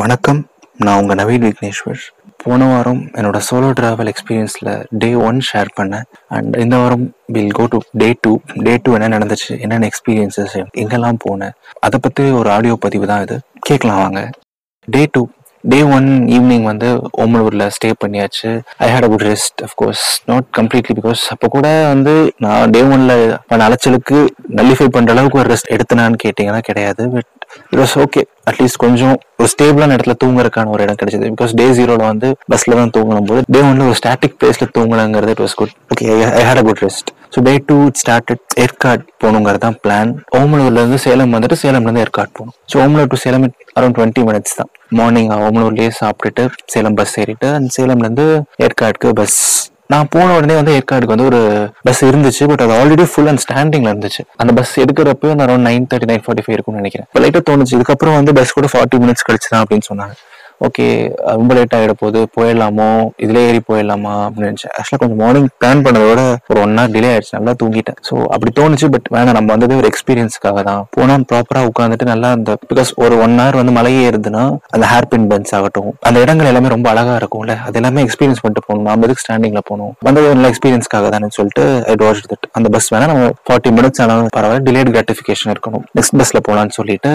வணக்கம். நான் உங்கள் நவீன் விக்னேஸ்வர். போன வாரம் என்னோட சோலோ ட்ராவல் எக்ஸ்பீரியன்ஸில் டே ஒன் ஷேர் பண்ணேன். அண்ட் இந்த வாரம் will go to day two day two என்ன நடந்துச்சு? என்னென்ன எக்ஸ்பீரியன்சஸ் எங்கெல்லாம் போனேன்? அதை பற்றி ஒரு ஆடியோ பதிவு தான் இது. கேட்கலாம் வாங்க. Day two day one evening வந்து ஓமலூரில் ஸ்டே பண்ணியாச்சு. I had a good rest of course not completely because அப்போ கூட வந்து நான் டே ஒன்ல பண்ண அலைச்சலுக்கு நல்லிஃபை பண்ணுற அளவுக்கு ஒரு ரெஸ்ட் எடுத்தனான்னு கேட்டிங்கன்னா கிடையாது. But it was okay at least கொஞ்சம் ஒரு ஸ்டேபிளான இடத்துல தூங்குறதுக்கான ஒரு இடம் கிடைச்சது. பிகாஸ் டே ஜீரோல வந்து பஸ்ல தான் தூங்கணும் போது டே ஒன்ல ஒரு ஸ்டாட்டிக் பிளேஸ்ல தூங்கணுங்கிறது it was good okay I had a good rest so day two started Yercaud போகணுங்கிறது தான் பிளான் ஓமலூர்ல இருந்து சேலம் வந்துட்டு சேலம்ல இருந்து ஏற்காட் போகணும். So Omalur to Salem around twenty minutes தான். மார்னிங் ஓமலூர்லேயே சாப்பிட்டுட்டு சேலம் பஸ் ஏறிட்டு அண்ட் சேலம்ல இருந்து ஏற்காடுக்கு பஸ் நான் போன உடனே வந்து ஏற்காடுக்கு வந்து ஒரு பஸ் இருந்துச்சு பட் அது ஆல்ரெடி ஃபுல் அண்ட் ஸ்டாண்டிங்ல இருந்துச்சு. அந்த பஸ் எடுக்கிறப்ப around nine thirty nine forty five இருக்கும்னு நினைக்கிறேன். லைட்டாக தோணுச்சு. இதுக்கப்புறம் வந்து பஸ் கூட ஃபார்ட்டி மினிட்ஸ் கழிச்சு தான் அப்படின்னு சொன்னாங்க. ஓகே ரொம்ப லேட் ஆகிட போகுது போயிடலாமோ? இதுல ஏறி போயிடலாமா? அப்படின்னு நினைச்சேன். ஆக்சுவலாக கொஞ்சம் மார்னிங் பிளான் பண்ணதோட ஒரு ஒன் ஹவர் டிலே ஆயிடுச்சு. நல்லா தூங்கிட்டேன். ஸோ அப்படி தோணுச்சு பட் வேணாம். நம்ம வந்தது ஒரு எக்ஸ்பீரியன்ஸ்க்காக தான். போனால் ப்ராப்பராக உட்காந்துட்டு நல்லா அந்த பிகாஸ் ஒரு ஒன் ஹவர் வந்து மலையே ஏறுதுன்னா அந்த ஹேர் பின் பென்ஸ் ஆகட்டும். அந்த இடங்கள் எல்லாமே ரொம்ப அழகாக இருக்கும்ல. அது எல்லாமே எக்ஸ்பீரியன்ஸ் பண்ணிட்டு போகணும். நம்ம எதுக்கு ஸ்டாண்டிங்ல போகணும்? வந்தது ஒரு நல்ல எக்ஸ்பீரியன்ஸ்க்காக தானே சொல்லிட்டு ஐ வாட்ச் தட் அந்த பஸ் வேணா நம்ம ஃபார்ட்டி மினிட்ஸ் ஆனாலும் பரவாயில்ல. டிலேட் கிராட்டிஃபிகேஷன் இருக்கணும். நெக்ஸ்ட் பஸ்ல போகலான்னு சொல்லிட்டு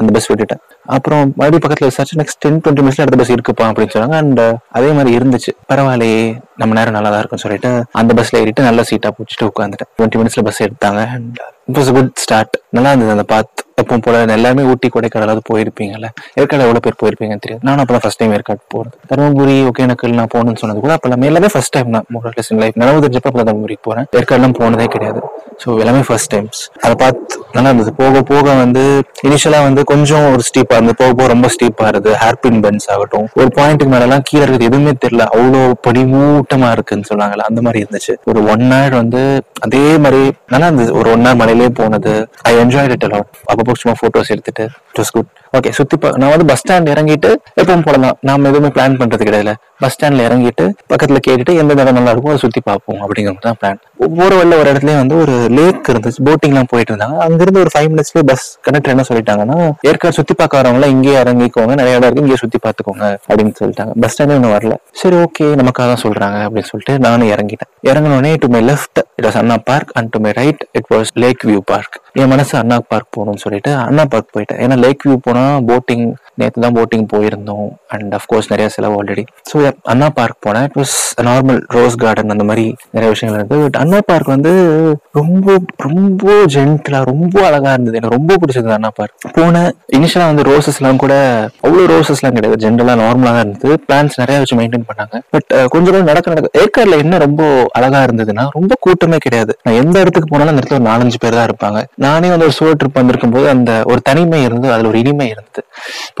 அந்த பஸ் விட்டுட்டேன். அப்புறம் மறுபடியும் பக்கத்தில் விசாரிச்சு நெக்ஸ்ட் டென் டுவெண்ட்டி மினிட்ஸ்ல அடுத்த பஸ் இருக்குப்பா அப்படின்னு சொன்னாங்க. அண்ட் அதே மாதிரி இருந்துச்சு. பரவாயில்லையே நம்ம நேரம் நல்லா தான் இருக்கும்னு சொல்லிட்டு அந்த பஸ்ல ஏறிட்டு நல்ல சீட்டா பிடிச்சிட்டு உட்காந்துட்டேன் டுவெண்ட்டி மினிட்ஸ்ல பஸ் எடுத்தாங்க. And it was good start நல்லா இருந்தது அந்த பாத் எப்பவும் போல எல்லாமே ஊட்டி கொடைக்கானலாவது போயிருப்பீங்கல்ல? ஏற்காடு எவ்வளவு பேர் போயிருப்பீங்கன்னு தெரியாது. நானும் அப்பதான் ஃபர்ஸ்ட் டைம் ஏற்காடு போறது. தருமபுரி ஒகேனக்கல் நான் போகணும்னு சொன்னது கூட அப்ப எல்லாமே ஃபர்ஸ்ட் டைம் தான். மோரலஸ் இன் லைஃப் நினைவு தெரிஞ்சப்ப அப்ப தருமபுரிக்கு போறேன். ஏற்காடுலாம் போனதே கிடையாது. ஸோ எல்லாமே ஃபர்ஸ்ட் டைம்ஸ் அதை பார்த்து நல்லா இருந்தது. போக போக வந்து இனிஷியலா வந்து கொஞ்சம் ஒரு ஸ்டீப்பா இருந்தது போக போக ரொம்ப ஸ்டீப்பா இருந்தது. ஹேர்பின் பென்ஸ் ஆகட்டும். ஒரு பாயிண்ட்டுக்கு மேல எல்லாம் கீழே இருக்கிறது எதுவுமே தெரியல. அவ்வளோ படிமூட்டமா இருக்குன்னு சொன்னாங்கல்ல அந்த மாதிரி இருந்துச்சு. ஒரு ஒன் ஹவர் வந்து அதே மாதிரி நல்லா இருந்தது. ஒரு ஒன் ஹவர் மலையிலே போனது. ஐ என்ஜாய் இட் அலாட் அப்பப்போ சும்மா ஃபோட்டோஸ் எடுத்துட்டு இட் குட் ஓகே சுத்தி பா நான் வந்து பஸ் ஸ்டாண்ட் இறங்கிட்டு எப்பவும் போடலாம் நாம எதுவுமே பிளான் பண்றது கிடையாது பஸ் ஸ்டாண்ட்ல இறங்கிட்டு பக்கத்துல கேட்டுட்டு எந்த இடம் நல்லா இருக்கும் அதை சுத்தி பார்ப்போம் அப்படிங்கிறது தான் பிளான் ஒவ்வொரு வெள்ள ஒரு இடத்துலயும் வந்து ஒரு லேக் இருந்துச்சு. போட்டிங் எல்லாம் போயிட்டு இருந்தாங்க. அங்கிருந்து ஒரு ஃபைவ் மினிட்ஸ்ல பஸ் கனெக்டர் என்ன சொல்லிட்டாங்கன்னா ஏற்காடு சுத்தி பார்க்க வரவங்க இங்கேயே இறங்கிக்கோங்க. நிறைய இடம் இருக்கு. இங்கேயே சுத்தி பார்த்துக்கோங்க அப்படின்னு சொல்லிட்டாங்க. பஸ் ஸ்டாண்டே இன்னும் வரல. சரி ஓகே நமக்காக தான் சொல்றாங்க அப்படின்னு சொல்லிட்டு நானும் இறங்கிட்டேன். இறங்கினோடனே to my left it was Anna park and to my right it was lake view park என் மனசு அண்ணா பார்க் போகணும்னு சொல்லிட்டு அண்ணா பார்க் போயிட்டேன். ஏன்னா லேக் வியூ போனா போட்டிங் நேற்று தான் போட்டிங் போயிருந்தோம். அண்ட் அஃப்கோர்ஸ் நிறைய செலவு ஆல்ரெடி ஸோ அண்ணா பார்க் போனேன். It was normal rose garden அந்த மாதிரி நிறைய விஷயங்கள் இருந்தது. பட் அண்ணா பார்க் வந்து ரொம்ப ரொம்ப ஜென்டிலா ரொம்ப அழகா இருந்தது. எனக்கு ரொம்ப பிடிச்சது அண்ணா பார்க் போனேன் இனிஷியலா வந்து ரோசஸ் எல்லாம் கூட அவ்வளோ ரோசஸ் எல்லாம் கிடையாது. ஜென்ரலா நார்மலா தான் இருந்தது. பிளான்ஸ் நிறைய வச்சு மெயின்டைன் பண்ணாங்க. பட் கொஞ்சம் கொஞ்சம் நடக்க நடக்க ஏற்காடுல என்ன ரொம்ப அழகா இருந்ததுன்னா ரொம்ப கூட்டமே கிடையாது. நான் எந்த இடத்துக்கு போனாலும் அந்த இடத்துல ஒரு நாலஞ்சு பேர் தான் இருப்பாங்க. நானே வந்து ஒரு சோழ ட்ரிப் வந்திருக்கும் போது அந்த ஒரு தனிமை இருந்து அதுல ஒரு இனிமை இருந்தது.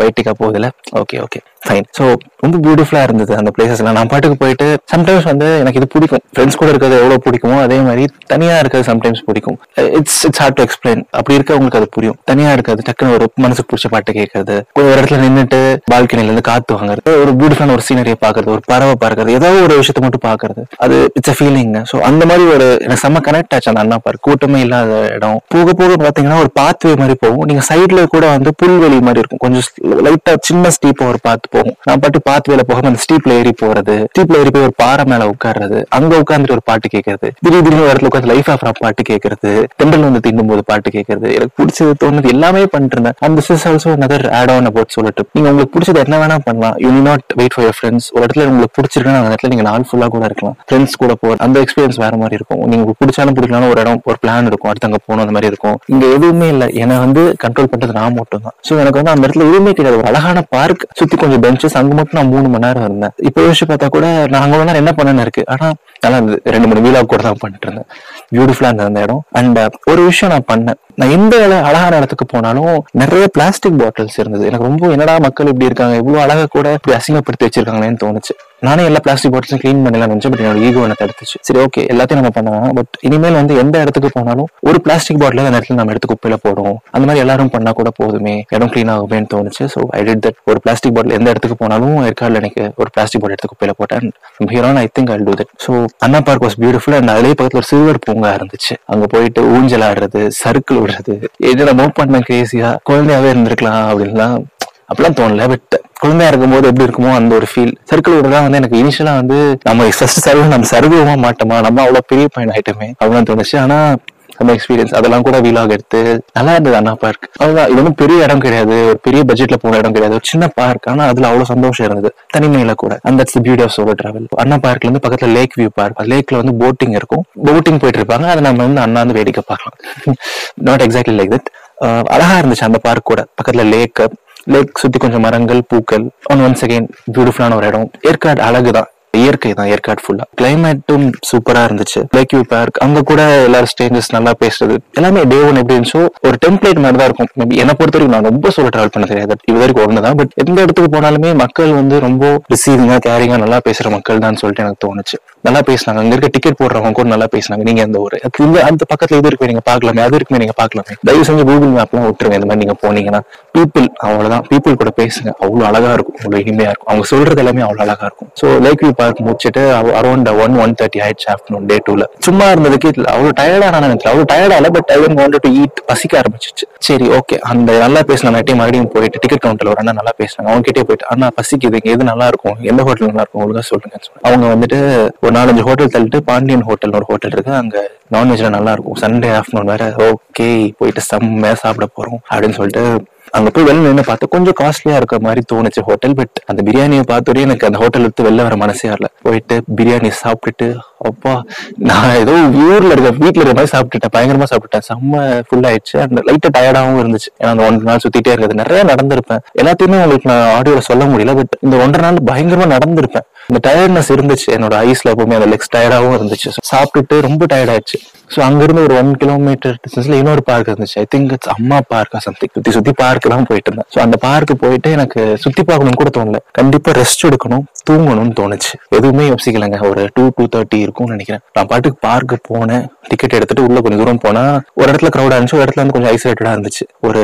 போயிட்டிக்கா போகுதுல ஓகே ஓகே ஃபைன் ஸோ ரொம்ப பியூட்டிஃபுல்லாக இருந்தது அந்த பிளேசஸ்லாம் நான் பாட்டுக்கு போயிட்டு சம்டைம்ஸ் வந்து எனக்கு இது பிடிக்கும். ஃப்ரெண்ட்ஸ் கூட இருக்கிறது எவ்வளோ பிடிக்குமோ அதே மாதிரி தனியாக இருக்கிறது சம்டைம்ஸ் பிடிக்கும். It's it's hard to explain அப்படி இருக்க உங்களுக்கு அது புரியும். தனியாக இருக்கிறது டக்குன்னு ஒரு மனசுக்கு பிடிச்ச பாட்டு கேட்கறது ஒரு இடத்துல நின்றுட்டு பால்கனிலேருந்து காற்று காத்து வாங்குறது ஒரு பியூட்டிஃபுல்லான ஒரு சீனரியை பார்க்கறது ஒரு பறவை பார்க்கறது ஏதோ ஒரு விஷயத்தை மட்டும் பார்க்கறது. அது இட்ஸ் அ ஃபீலிங் ஸோ அந்த மாதிரி ஒரு எனக்கு செம்ம கனெக்ட் ஆச்சு அந்த அண்ணா பார்க் கூட்டமே இல்லாத இடம். போக போக பார்த்தீங்கன்னா ஒரு பாத்வே மாதிரி போகும். நீங்கள் சைடில் கூட வந்து புல்வெளி மாதிரி இருக்கும். கொஞ்சம் லைட்டாக சின்ன ஸ்டீப்பாக ஒரு பாத்து போகும். நான் பாட்டு பாத்வேல போகாம அந்த ஸ்டீப்ல ஏறி போறது ஸ்டீப்ல ஏறி போய் ஒரு பாறை மேல உட்கார்றது அங்க உட்காந்துட்டு ஒரு பாட்டு கேட்கறது திடீர் திடீர்னு ஒரு இடத்துல உட்காந்து லைஃப் ஆஃப் பாட்டு கேட்கறது தெண்டல் வந்து திண்டும் போது பாட்டு கேட்கறது எனக்கு பிடிச்சது தோணுது. எல்லாமே பண்ணிட்டு இருந்தேன் and this is also another add on about சொல்லிட்டு நீங்க உங்களுக்கு பிடிச்சது என்ன வேணா பண்ணலாம். You not wait for your friends ஒரு இடத்துல உங்களுக்கு பிடிச்சிருக்குன்னா அந்த இடத்துல நீங்க நாள் ஃபுல்லா கூட இருக்கலாம். ஃப்ரெண்ட்ஸ் கூட போற அந்த எக்ஸ்பீரியன்ஸ் வேற மாதிரி இருக்கும். நீங்க உங்களுக்கு பிடிச்சாலும் பிடிக்கலாம் ஒரு இடம் ஒரு பிளான் இருக்கும். அடுத்து அங்க போகணும் அந்த மாதிரி இருக்கும். இங்க எதுவுமே இல்ல. ஏன்னா வந்து கண்ட்ரோல் பண்றது நான் மட்டும் தான் சோ எனக்கு வந்து அந்த இடத்துல எதுவுமே கிடையாது. ஒரு அழகான பார்க் சுத்தி கொஞ்சம் பெஞ்சஸ் அங்க மட்டும் நான் மூணு மணி நேரம் இருந்தேன். இப்போ யோசிச்சு பார்த்தா கூட நான் அங்க நேரம் என்ன பண்ணேன்னு இருக்கு. ஆனா நல்லா இருந்தது. ரெண்டு மூணு வீலா கூட தான் பண்ணிட்டு இருந்தேன். பியூட்டிஃபுல்லா இருந்தது அந்த இடம். அண்ட் uh, ஒரு விஷயம் நான் பண்ணேன். நான் எந்த வேலை அழகான இடத்துக்கு போனாலும் நிறைய பிளாஸ்டிக் பாட்டில்ஸ் இருந்தது. எனக்கு ரொம்ப என்னடா மக்கள் இப்படி இருக்காங்க இவ்வளவு அழகா கூட இப்படி அசிங்கப்படுத்தி வச்சிருக்காங்களேன்னு தோணுச்சு. நானே எல்லா பிளாஸ்டிக் பாட்டில்ஸும் க்ளீன் பண்ணலாம் நினைச்சேன் பட் என்னோட ஈகோ என்ன தடுத்துச்சு சரி ஓகே எல்லாத்தையும் நம்ம பண்ணலாம். பட் இனிமேல் வந்து எந்த இடத்துக்கு போனாலும் ஒரு பிளாஸ்டிக் பாட்டில் அந்த இடத்துல நம்ம எடுத்து குப்பையில போடுவோம். அந்த மாதிரி எல்லாரும் பண்ணா கூட போதுமே. இடம் க்ளீன் ஆகுமேன்னு தோணுச்சு. ஸோ ஐ டிட் தட் ஒரு பிளாஸ்டிக் பாட்டில் எந்த இடத்துக்கு போனாலும் ஏற்காடுல எனக்கு ஒரு பிளாஸ்டிக் பாட்டில் எடுத்து குப்பையில போட்டேன். Here on I think I do that so Anna park was beautiful and அதிலே பக்கத்தில் ஒரு சில்வர் பூங்கா இருந்துச்சு. அங்க போயிட்டு ஊஞ்சல் ஆடுறது சர்க்கிள் விடுறது. எதில் மூவ் பண்ண கிரேசியா குழந்தையாவே இருந்திருக்கலாம் அப்படின்லாம் அப்படிலாம் தோணல பட் குழந்தையா இருக்கும்போது எப்படி இருக்குமோ அந்த ஒரு ஃபீல் சர்க்கிள் விட தான் வந்து எனக்கு இனிஷியலா வந்து நம்ம ஃபர்ஸ்ட் சர்வ் நம்ம சர்வமா மாட்டோமா? நம்ம அவ்வளவு பெரிய பையன் ஆயிட்டோமே அப்படின்னு தோணுச்சு. ஆனா அந்த எக்ஸ்பீரியன்ஸ் அதெல்லாம் கூட வீலாக எடுத்து நல்லா இருந்தது அண்ணா பார்க் அதுதான் இது வந்து பெரிய இடம் கிடையாது. ஒரு பெரிய பட்ஜெட்ல போன இடம் கிடையாது. ஒரு சின்ன பார்க் ஆனா அதுல அவ்வளவு சந்தோஷம் இருந்தது. தனிமையில கூட. அந்த beauty of solo travel Anna பார்க்ல இருந்து பக்கத்துல லேக் வியூ பார்க் லேக்ல வந்து போட்டிங் இருக்கும். போட்டிங் போயிட்டு இருப்பாங்க. அதை நம்ம வந்து அண்ணா வந்து வேடிக்கை பார்க்கலாம். நாட் எக்ஸாக்ட்லி லைக் தட் அழகா இருந்துச்சு அந்த பார்க் கூட. பக்கத்துல லேக் லேக் சுத்தி கொஞ்சம் மரங்கள் பூக்கள் ஒன் ஒன்ஸ் செகண்ட் பியூட்டிஃபுல்லான ஒரு இடம். ஏற்காடு அழகு தான் இயற்கை தான் ஏற்காடு ஃபுல்லா கிளைமேட்டும் சூப்பரா இருந்துச்சு. லேக் வியூ பார்க் அங்க கூட எல்லாரும் ஸ்டேஞ்சஸ் நல்லா பேசுறது. எல்லாமே டே ஒன் எப்படி இருந்துச்சோ ஒரு டெம்ப்ளேட் மாதிரி தான் இருக்கும். மேபி என்னை பொறுத்த வரைக்கும் நான் ரொம்ப சொல்ல டிராவல் பண்ண தெரியாது இது வரைக்கும் ஒண்ணுதான். பட் எந்த இடத்துக்கு போனாலுமே மக்கள் வந்து ரொம்ப ரிசீவிங்கா கேரிங்கா நல்லா பேசுற மக்கள் தான் சொல்லிட்டு எனக்கு தோணுச்சு. நல்லா பேசினாங்க. அங்க இருக்க டிக்கெட் போடுறவங்க கூட நல்லா பேசினாங்க. நீங்க அந்த ஒரு இந்த அந்த பக்கத்துல இது இருக்குமே நீங்க பாக்கலாமே அது இருக்குமே நீங்க பாக்கலாமே தயவு செஞ்சு கூகுள் மேப்லாம் விட்டுருங்க. இந்த மாதிரி நீங்க போனீங்கன்னா பீப்புள் அவ்வளவுதான். பீப்புள் கூட பேசுங்க. அவ்வளவு அழகா இருக்கும். அவ்வளவு இனிமையா இருக்கும். அவங்க சொல்றது எல்லாமே அவ்வளவு அழகா இருக்கும். சோ லேக் வியூ பார்க் முடிச்சுட்டு அரௌண்ட் ஒன் ஒன் தேர்ட்டி ஆயிடுச்சு ஆஃப்டர்நூன் டே டூல சும்மா இருந்ததுக்கு இல்ல. அவ்வளவு டயர்டா நான் நினைச்சேன் அவ்வளவு டயர்டா இல்ல but I want to eat பசிக்க ஆரம்பிச்சிச்சு. சரி ஓகே அந்த நல்லா பேசின நட்டி மறுபடியும் போயிட்டு டிக்கெட் கவுண்டர்ல ஒரு அண்ணா நல்லா பேசினாங்க. அவங்க கிட்டே போயிட்டு அண்ணா பசிக்குது. எது நல்லா இருக்கும்? எந்த ஹோட்டல் நல்லா இருக்கும்? ஒழுங்கா சொல்லுங்க. அவங்க வந்துட்டு ஒரு நாலஞ்சு ஹோட்டல் தள்ளிட்டு பாண்டியன் ஹோட்டல் ஒரு ஹோட்டல் இருக்கு. அங்க நான்வெஜ்ல நல்லா இருக்கும். சண்டே ஆஃப்டர்நூன் வேற ஓகே போயிட்டு செம்மையா சாப்பிட போறோம் அப்படின்னு சொல்லிட்டு அங்க போய் வெளில நின்று பார்த்தா கொஞ்சம் காஸ்ட்லியா இருக்க மாதிரி தோணுச்சு. ஹோட்டல் பட் அந்த பிரியாணியை பார்த்தோடய எனக்கு அந்த ஹோட்டல் எடுத்து வெளில வர மனசே வரல. போயிட்டு பிரியாணி சாப்பிட்டுட்டு அப்பா நான் ஏதோ ஊர்ல இருக்க வீட்டுல இருக்க மாதிரி சாப்பிட்டுட்டேன் பயங்கரமா சாப்பிட்டுட்டேன். செம்ம ஃபுல் ஆயிடுச்சு. அந்த லைட்டா டயர்டாவும் இருந்துச்சு. ஏன்னா அந்த ஒன்றரை நாள் சுத்திட்டே இருக்கிறது நிறைய நடந்திருப்பேன். எல்லாத்தையுமே உங்களுக்கு நான் ஆடியோல சொல்ல முடியல பட் இந்த ஒன்றரை நாள் பயங்கரமா நடந்திருப்பேன். இந்த டயர்ட்னஸ் இருந்துச்சு. என்னோட ஐஸ்ல எப்பவுமே அந்த லெக்ஸ் டயர்டாவும் இருந்துச்சு. சாப்பிட்டுட்டு ரொம்ப டயர்ட் ஆயிடுச்சு. ஸோ அங்கிருந்து ஒரு ஒன் கிலோமீட்டர் டிஸ்டன்ஸ்ல இன்னொரு பார்க் இருந்துச்சு. ஐ திங்க் இட்ஸ் அம்மா பார்க்கா சம்திங் சுத்தி சுத்தி பார்க் தான் போயிட்டு இருந்தேன். ஸோ அந்த பார்க்கு போயிட்டு எனக்கு சுத்தி பார்க்கணும்னு கூட தோணல. கண்டிப்பா ரெஸ்ட் எடுக்கணும் தூங்கணும்னு தோணுச்சு. எதுவுமே யோசிக்கலங்க. ஒரு டூ டூ தேர்ட்டி இருக்கும்னு நினைக்கிறேன். நான் பாட்டுக்கு பார்க்கு போனேன். டிக்கெட் எடுத்துட்டு உள்ள கொஞ்சம் தூரம் போனா ஒரு இடத்துல க்ரௌடா இருந்துச்சு ஒரு இடத்துல வந்து கொஞ்சம் ஐசோலேட்டடா இருந்துச்சு. ஒரு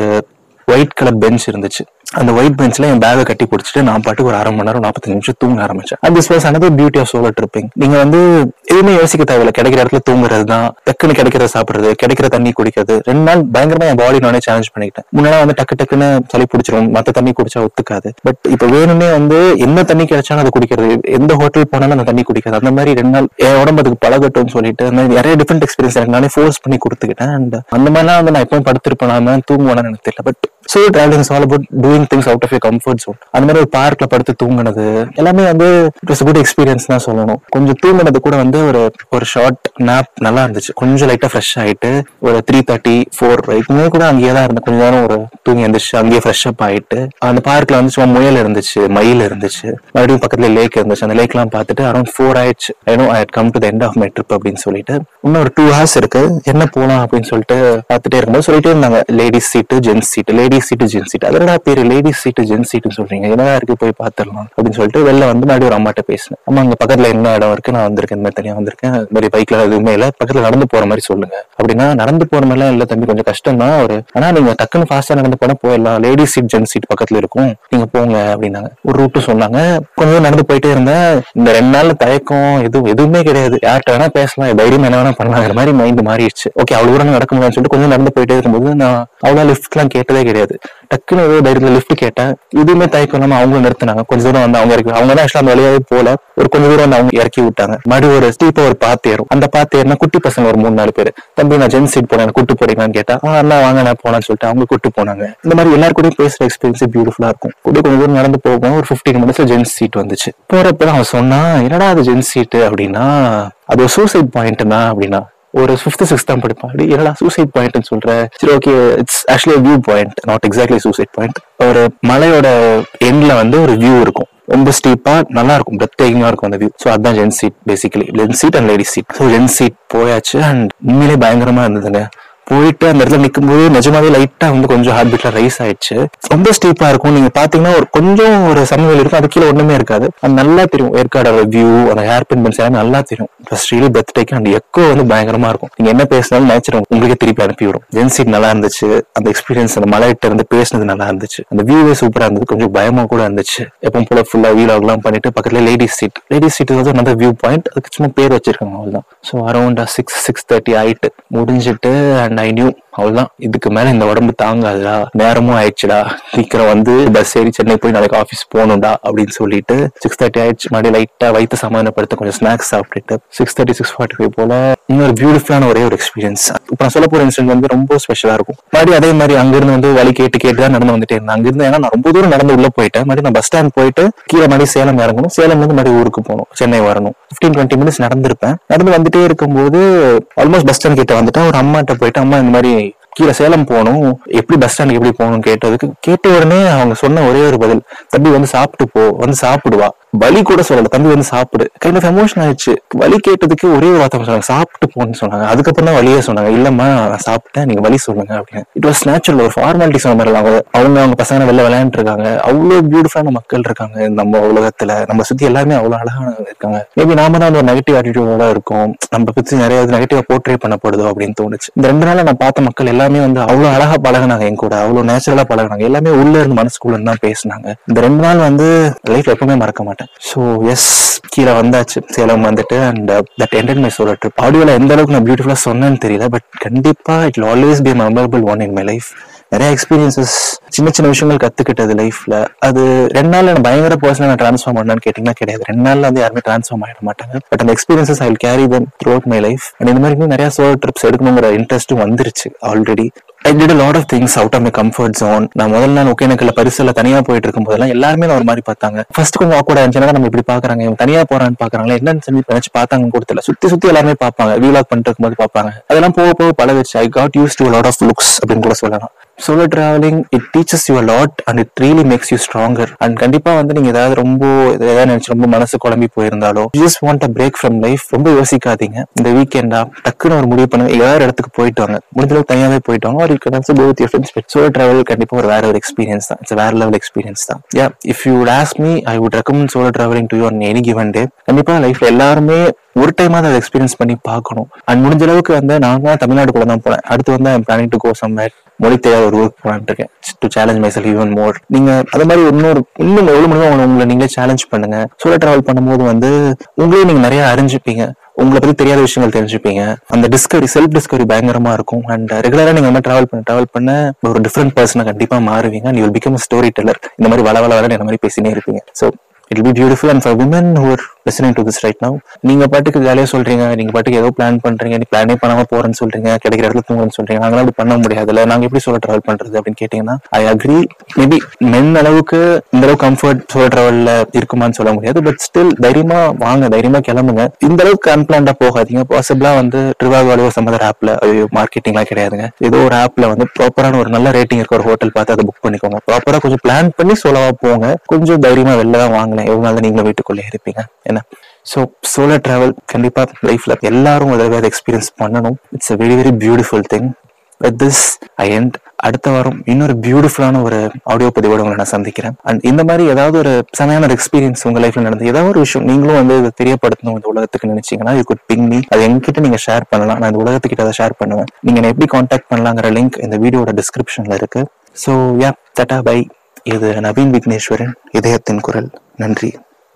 ஒயிட் கலர் பெஞ்ச் இருந்துச்சு. அந்த ஒயிட் பெஞ்ச்ல என் பேகை கட்டி பிடிச்சிட்டு நான் பாட்டுக்கு ஒரு அரை மணி நேரம் நாற்பத்தஞ்சு நிமிஷம் தூங்க ஆரம்பிச்சேன். And this was another beauty of solo tripping நீங்க வந்து எதுவுமே யோசிக்க தேவையில்ல. கிடைக்கிற இடத்துல தூங்குறது தான் டக்குன்னு கிடைக்கிறத சாப்பிடுறது கிடைக்கிற தண்ணி குடிக்கிறது. ரெண்டு நாள் பயங்கரமா என் பாடி நானே சேலஞ்ச் பண்ணிக்கிட்டேன். முன்னாடி வந்து டக்கு டக்குன்னு சளி பிடிச்சிரும். மத்த தண்ணி குடிச்சா ஒத்துக்காது. பட் இப்ப வேணும்னே வந்து என்ன தண்ணி கிடைச்சாலும் அதை குடிக்கிறது. எந்த ஹோட்டல் போனாலும் அந்த தண்ணி குடிக்கிறது. அந்த மாதிரி ரெண்டு நாள் என் உடம்பு அதுக்கு பழகட்டும்னு சொல்லிட்டு அந்த மாதிரி நிறைய டிஃப்ரெண்ட் எக்ஸ்பீரியன்ஸ் எனக்கு நானே ஃபோர்ஸ் பண்ணி கொடுத்துக்கிட்டேன். அண்ட் அந்த மாதிரிலாம் வந்து நான் எப்பவும் படுத்திருப்பேன் தூங்குவேன்னு எனக்கு தெரியல. But so traveling all about doing things out of you comfort zone அந்த மாதிரி ஒரு பார்க்ல படுத்து தூங்குனது எல்லாமே வந்து இட்ஸ் குட் எக்ஸ்பீரியன்ஸ் தான் சொல்லணும். கொஞ்சம் தூங்கினது கூட வந்து ஒரு ஒரு ஷார்ட் நாப் நல்லா இருந்துச்சு. கொஞ்சம் லைட்டா ஃப்ரெஷ் ஆயிட்டு ஒரு த்ரீ தேர்ட்டி ஃபோர் இதுமே கூட அங்கேயே தான் இருந்தேன். கொஞ்ச நேரம் ஒரு தூங்கி எழுந்துச்சு அங்கேயே ஃப்ரெஷ் அப் ஆயிட்டு அந்த பார்க்ல வந்து சும்மா முயல் இருந்துச்சு மயில் இருந்துச்சு. மறுபடியும் பக்கத்துல லேக் இருந்துச்சு. அந்த லேக்லாம் பார்த்துட்டு அரௌண்ட் ஃபோர் ஆயிடுச்சு. I know I come to the end of my trip அப்படின்னு சொல்லிட்டு. இன்னும் ஒரு டூ ஹவர்ஸ் இருக்கு. என்ன போலாம் அப்படின்னு சொல்லிட்டு பார்த்துட்டே இருக்கும்போது சொல்லிட்டே இருந்தாங்க. Ladies seat gents seat ladies seat gent seat அதோட பேரு லேடிஸ் சீட்டு ஜென் சீட்டுன்னு சொல்றீங்க. என்னடா இருக்கு? போய் பார்த்துடலாம் அப்படின்னு சொல்லிட்டு வெளில வந்து மறுபடியும் ஒரு அம்மாட்ட பேசினேன். அம்மா அங்க பக்கத்துல என்ன இடம் இருக்கு? நான் வந்திருக்கேன். இந்த மாதிரி தனியா வந்திருக்கேன். இந்த மாதிரி பைக்ல எதுவுமே இல்ல. பக்கத்துல நடந்து போற மாதிரி சொல்லுங்க. அப்படின்னா நடந்து போற மாதிரிலாம் இல்ல தம்பி. கொஞ்சம் கஷ்டம் தான் ஒரு ஆனா நீங்க டக்குன்னு ஃபாஸ்டா நடந்து போனா போயிடலாம். லேடிஸ் சீட் ஜென் சீட் பக்கத்துல இருக்கும். நீங்க போங்க அப்படின்னாங்க. ஒரு ரூட்டு சொன்னாங்க. கொஞ்சம் நடந்து போயிட்டே இருந்தேன். இந்த ரெண்டு நாள்ல தயக்கம் எதுவும் எதுவுமே கிடையாது. யார்கிட்ட வேணா பேசலாம். தைரியம் என்ன வேணா பண்ணலாங்கிற மாதிரி மைண்ட் மாறிடுச்சு. ஓகே அவ்வளவு தூரம் நடக்க சொல்லிட்டு கொஞ்சம் நடந்து போயிட்டே இருக்கும்போது நான் அவ்வளவு லிஃப்ட் எல்லாம் கேட்டதே கிடையாது. டக்குன்னு ஏதோ தைரியத்துல லிஃப்ட் கேட்டேன். இதுவுமே தயக்கம் இல்லாம அவங்களும் நிறுத்தினாங்க. கொஞ்ச தூரம் வந்து அவங்க இறக்கி அவங்க தான் ஆக்சுவலா அந்த வழியாவே போல ஒரு கொஞ்ச தூரம் வந்து அவங்க இறக்கி விட்டாங்க. மறுபடியும் ஒரு ஸ்டீப்பா ஒரு பாத்து ஏறும். அந்த பாத்து ஏறினா குட்டி பசங்க ஒரு மூணு நாலு பேர். தம்பி நான் ஜென்ஸ் சீட் போனேன். கூட்டு போறீங்களான்னு கேட்டா ஆ அண்ணா வாங்க நான் போனேன்னு சொல்லிட்டு அவங்க கூட்டு போனாங்க. இந்த மாதிரி எல்லாரும் பேசுற எக்ஸ்பீரியன்ஸ் பியூட்டிஃபுல்லா இருக்கும். கூட கொஞ்சம் தூரம் நடந்து போகும் ஒரு ஃபிஃப்டீன் மினிட்ஸ்ல ஜென்ஸ் சீட் வந்துச்சு. போறப்ப அவன் சொன்னா என்னடா அது ஜென்ஸ் சீட்டு அப்படின்னா அது ஒரு சூசைட் பாயிண்ட் தான் அப்படின்னா ஒரு ஃபிஃப்த் சிக்ஸ்த் தான் படிப்பான். அப்படி என்னடா சூசைட் பாயிண்ட்னு சொல்ற? சரி okay it's actually view point not exactly suicide point ஒரு மலையோட எண்ட்ல வந்து ஒரு வியூ இருக்கும். ரொம்ப ஸ்டீப்பா நல்லா இருக்கும் பிரெத் டேக்கிங்கா இருக்கும் அந்த வியூ ஸோ அதான் gent seat basically gent seat and lady seat so gent seat போயாச்சு அண்ட் உண்மையிலே பயங்கரமா இருந்ததுங்க. போயிட்டு அந்த இடத்துல நிற்கும்போது நிஜமாவே லைட்டா வந்து கொஞ்சம் ஹார்ட் பீட்ல ரைஸ் ஆயிடுச்சு. ரொம்ப ஸ்டீப்பா இருக்கும். நீங்க பாத்தீங்கன்னா ஒரு கொஞ்சம் ஒரு சமவெளி இருக்கும். அது கீழே ஒண்ணுமே இருக்காது. அது நல்லா தெரியும். ஏற்காடோட வியூ அந்த ஹேர் பின் பென்ஸ் நல்லா தெரியும். ஃபர்ஸ்ட் ரியலி பெத் டேக் அந்த எக்கோ வந்து பயங்கரமா இருக்கும். நீங்க என்ன பேசினாலும் நேச்சர் உங்களுக்கே திருப்பி அனுப்பி விடும். ஜென் சீட் நல்லா இருந்துச்சு. அந்த எக்ஸ்பீரியன்ஸ் அந்த மலையிட்ட இருந்து பேசினது நல்லா இருந்துச்சு. அந்த வியூவே சூப்பரா இருந்தது. கொஞ்சம் பயமா கூட இருந்துச்சு. எப்பவும் போல ஃபுல்லா வீலாக் எல்லாம் பண்ணிட்டு பக்கத்துல லேடிஸ் சீட் லேடிஸ் சீட் வந்து நல்ல வியூ பாயிண்ட் அதுக்கு சும்மா பேர் வச்சிருக்காங்க அவ்வளவுதான். So around six six thirty ஆயிட்டு முடிஞ்சிட்டு அண்ட் ஐ நியூ அவ்வளவுதான். இதுக்கு மேல இந்த உடம்பு தாங்காதுடா. நேரமும் ஆயிடுச்சுடா. சீக்கிரம் வந்து பஸ் ஏறி சென்னை போய் நாளைக்கு ஆஃபீஸ் போகணும்டா அப்படின்னு சொல்லிட்டு சிக்ஸ் தேர்ட்டி ஆயிடுச்சு. மறுபடியும் லைட்டா வயிற்று சமாதானப்படுத்த கொஞ்சம் ஸ்நாக்ஸ் சாப்பிட்டுட்டு six thirty six forty five போல இன்னொரு பியூட்டிஃபுல்லான ஒரே ஒரு எக்ஸ்பீரியன்ஸ் இப்போ நான் சொல்ல போற இன்சிடென்ட் வந்து ரொம்ப ஸ்பெஷலா இருக்கும். மறுபடியும் அதே மாதிரி அங்கிருந்து வந்து வழி கேட்டு கேட்டு தான் நடந்து வந்துட்டே இருந்தேன். அங்கிருந்து ஏன்னா நான் ரொம்ப தூரம் நடந்து உள்ள போயிட்டேன். மறுபடியும் நான் பஸ் ஸ்டாண்ட் போயிட்டு கீழே மறுபடியும் சேலம் இறங்கணும். சேலம் வந்து மறுபடியும் ஊருக்கு போகணும். சென்னை வரணும். ஃபிஃப்டீன் டுவெண்ட்டி மினிட்ஸ் நடந்திருப்பேன். நடந்து வந்துட்டே இருக்கும்போது ஆல்மோஸ்ட் பஸ் ஸ்டாண்ட் கிட்ட வந்துட்டேன். ஒரு அம்மாட்ட போயிட்டு அம்மா இந்த மாதிரி கீழே சேலம் போகணும். எப்படி பஸ் ஸ்டாண்டுக்கு எப்படி போகணும் கேட்டதுக்கு கேட்ட உடனே அவங்க சொன்ன ஒரே ஒரு பதில் தம்பி வந்து சாப்பிட்டு போ வந்து சாப்பிடுவா. வலி கூட சொல்லல. தம்பி வந்து சாப்பிடு. கைண்ட் ஆஃப் எமோஷன் ஆயிடுச்சு. வலி கேட்டதுக்கு ஒரே ஒரு வார்த்தை சொன்னாங்க. சாப்பிட்டு போன்னு சொன்னாங்க. அதுக்கப்புறம் தான் வழியே சொன்னாங்க. இல்லம்மா நான் சாப்பிட்டேன். நீங்க வழி சொல்லுங்க அப்படின்னு. இட் வாஸ் நேச்சுரல் ஒரு ஃபார்மாலிட்டி சொன்ன மாதிரி அவங்க அவங்க அவங்க பசங்க வெளில விளையாண்டு இருக்காங்க. அவ்வளவு பியூட்டிஃபுல்லான மக்கள் இருக்காங்க நம்ம உலகத்துல. நம்ம சுத்தி எல்லாருமே அவ்வளவு அழகான இருக்காங்க. மேபி நாம தான் ஒரு நெகட்டிவ் ஆட்டிடியூடோட இருக்கும். நம்ம பத்தி நிறைய நெகட்டிவா போர்ட்ரே பண்ணப்படுதோ அப்படின்னு தோணுச்சு. இந்த ரெண்டு நாள் நான் பார்த்த மக்கள் எல்லாமே வந்து அவ்வளவு அழகா பழகுனாங்க என் கூட. அவ்வளவு நேச்சுரலா பழகுனாங்க. எல்லாமே உள்ள இருந்து மனசுக்குள்ள இருந்து தான் பேசினாங்க. இந்த ரெண்டு நாள் வந்து லைஃப் எப்பவுமே மறக்க மாட்டேன். ஸோ எஸ் கீழே வந்தாச்சு. சேலம் வந்துட்டு and that enter my solo trip ஆடியோவில் எந்த அளவுக்கு நான் பியூட்டிஃபுல்லாக சொன்னேன்னு தெரியல பட் கண்டிப்பா it always be memorable one in my life நிறைய எக்ஸ்பீரியன்சஸ் சின்ன சின்ன விஷயங்கள் கத்துக்கிட்டது லைஃப்ல அது ரெண்டு நாள் நான் பயங்கர பர்சனல் நான் ட்ரான்ஸ்ஃபார்ம் பண்ணான்னு கேட்டீங்கன்னா கிடையாது. ரெண்டு நாள்ல வந்து யாருமே ட்ரான்ஸ்ஃபார்ம் ஆயிட மாட்டாங்க. பட் அந்த experiences I carry them throughout my life and இந்த மாதிரி இன்னும் நிறைய சோலோ ட்ரிப்ஸ் எடுக்கணுங்கிற இன்ட்ரெஸ்ட்டும் வந்துருச்சு already I did lot of things out of my comfort zone நான் முதல்ல நாள் ஒகேனக்கல்ல பரிசுல தனியா போயிட்டு இருக்கும் போதெல்லாம் எல்லாருமே நான் ஒரு மாதிரி பார்த்தாங்க. ஃபர்ஸ்ட் கொஞ்சம் ஆக்வர்டா இருந்துச்சுன்னா நம்ம இப்படி பாக்குறாங்க இவங்க தனியா போறான்னு பாக்குறாங்களா என்னன்னு சொல்லி நினைச்சு பார்த்தாங்க கூட சுத்தி சுத்தி எல்லாருமே பார்ப்பாங்க வீலாக் பண்ணிட்டு இருக்கும்போது பார்ப்பாங்க. அதெல்லாம் போக போக பழகிச்சு. I got use to lot of looks அப்படின்னு கூட சொல்லலாம். Solo traveling it teaches you lot and it really makes you stronger and கண்டிப்பா வந்து நீங்க ஏதாவது ரொம்ப ஏதாவது நினைச்சு ரொம்ப மனசு குழம்பி போயிருந்தாலோ just want a break from life ரொம்ப யோசிக்காதீங்க. இந்த வீக்கெண்டா டக்குன்னு ஒரு முடிவு பண்ணுங்க. ஏதாவது இடத்துக்கு போயிட்டு வாங்க. முடிஞ்சளவு தனியாவே போயிட்டு வாங்க. ஒரு go with friends but solo travel கண்டிப்பா ஒரு வேற ஒரு எக்ஸ்பீரியன்ஸ் தான். இட்ஸ் வேற லெவல் எக்ஸ்பீரியன்ஸ் தான். Ya if you ask me I would recommend solo traveling to you on any given day கண்டிப்பா லைஃப்ல எல்லாருமே ஒரு டைம் அதை எக்ஸ்பீரியன்ஸ் பண்ணி பார்க்கணும். அண்ட் முடிஞ்ச அளவுக்கு வந்து நான் தான் தமிழ்நாட்டுக்குள்ள தான் போனேன் அடுத்து வந்து பிளானிங் டு கோ சம் மொழி தெரியாத ஒரு ஒர்க் பண்ணிட்டு இருக்கேன் to challenge myself even more நீங்க அது மாதிரி இன்னொரு இன்னும் எவ்வளவு மணி உங்களை உங்களை நீங்களே சேலஞ்ச் பண்ணுங்க. சோலோ டிராவல் பண்ணும்போது வந்து உங்களே நீங்க நிறைய அறிஞ்சுப்பீங்க. உங்களை பத்தி தெரியாத விஷயங்கள் தெரிஞ்சுப்பீங்க. அந்த டிஸ்கவரி செல்ஃப் டிஸ்கவரி பயங்கரமா இருக்கும். அண்ட் ரெகுலரா நீங்க மாதிரி டிராவல் பண்ண டிராவல் பண்ண ஒரு டிஃப்ரெண்ட் பர்சனை கண்டிப்பா மாறுவீங்க. And you become story teller இந்த மாதிரி வள வள வள இந்த மாதிரி பேசினே இருப்பீங்க. So it be beautiful and for women who're listening to this right now நீங்க பாட்டுக்கு வேலையா சொல்றீங்க நீங்க பாட்டுக்கு ஏதோ பிளான் பண்றீங்க நீ பிளானே பண்ணாம போறேன்னு சொல்றீங்க கிடைக்கிற இடத்துல தூங்குறேன்னு சொல்றீங்க நாங்களாம் அப்படி பண்ண முடியாதுல்ல. நாங்க எப்படி சொல்ல டிராவல் பண்றது அப்படின்னு கேட்டீங்கன்னா ஐ அக்ரி மேபி மென் அளவுக்கு இந்த அளவுக்கு கம்ஃபர்ட் சொல்ல டிராவல்ல இருக்குமான்னு சொல்ல முடியாது. பட் ஸ்டில் தைரியமா வாங்க தைரியமா கிளம்புங்க. இந்த அளவுக்கு அன்பிளான்டா போகாதீங்க. பாசிபிளா வந்து ட்ரிவாகோ சம்மதர் ஆப்ல மார்க்கெட்டிங்லாம் கிடையாதுங்க. ஏதோ ஒரு ஆப்ல வந்து ப்ராப்பரான ஒரு நல்ல ரேட்டிங் இருக்க ஒரு ஹோட்டல் பார்த்து அதை புக் பண்ணிக்கோங்க. ப்ராப்பரா கொஞ்சம் பிளான் பண்ணி சொல்லவா போங்க. கொஞ்சம் தைரியமா வெளில தான் வாங்கினேன். எவ்வளவு நாள் நீங்களும் வீட்டுக்குள்ளே இருப்பீங்க. என்ன? ஸோ சோலோ ட்ராவல் கண்டிப்பா லைஃப்ல எல்லாரும் ஒரு எக்ஸ்பீரியன்ஸ் பண்ணணும். It's a very very beautiful thing with this I end அடுத்த வாரம் இன்னொரு பியூட்டிஃபுல்லான ஒரு ஆடியோ பதிவோட உங்களை நான் சந்திக்கிறேன். அண்ட் இந்த மாதிரி ஏதாவது ஒரு செமையான ஒரு எக்ஸ்பீரியன்ஸ் உங்க லைஃப்ல நடந்து ஏதாவது ஒரு விஷயம் நீங்களும் வந்து இதை தெரியப்படுத்தணும் இந்த உலகத்துக்கு நினைச்சீங்கன்னா இது குட் பிங் மீ அது எங்ககிட்ட நீங்க ஷேர் பண்ணலாம். நான் இந்த உலகத்துக்கிட்ட அதை ஷேர் பண்ணுவேன். நீங்க என்ன எப்படி காண்டாக்ட் பண்ணலாங்கிற லிங்க் இந்த வீடியோட டிஸ்கிரிப்ஷன்ல இருக்கு. ஸோ யா தட்டா பை இது நவீன் விக்னேஸ்வரன் இதயத்தின் குரல். நன்றி.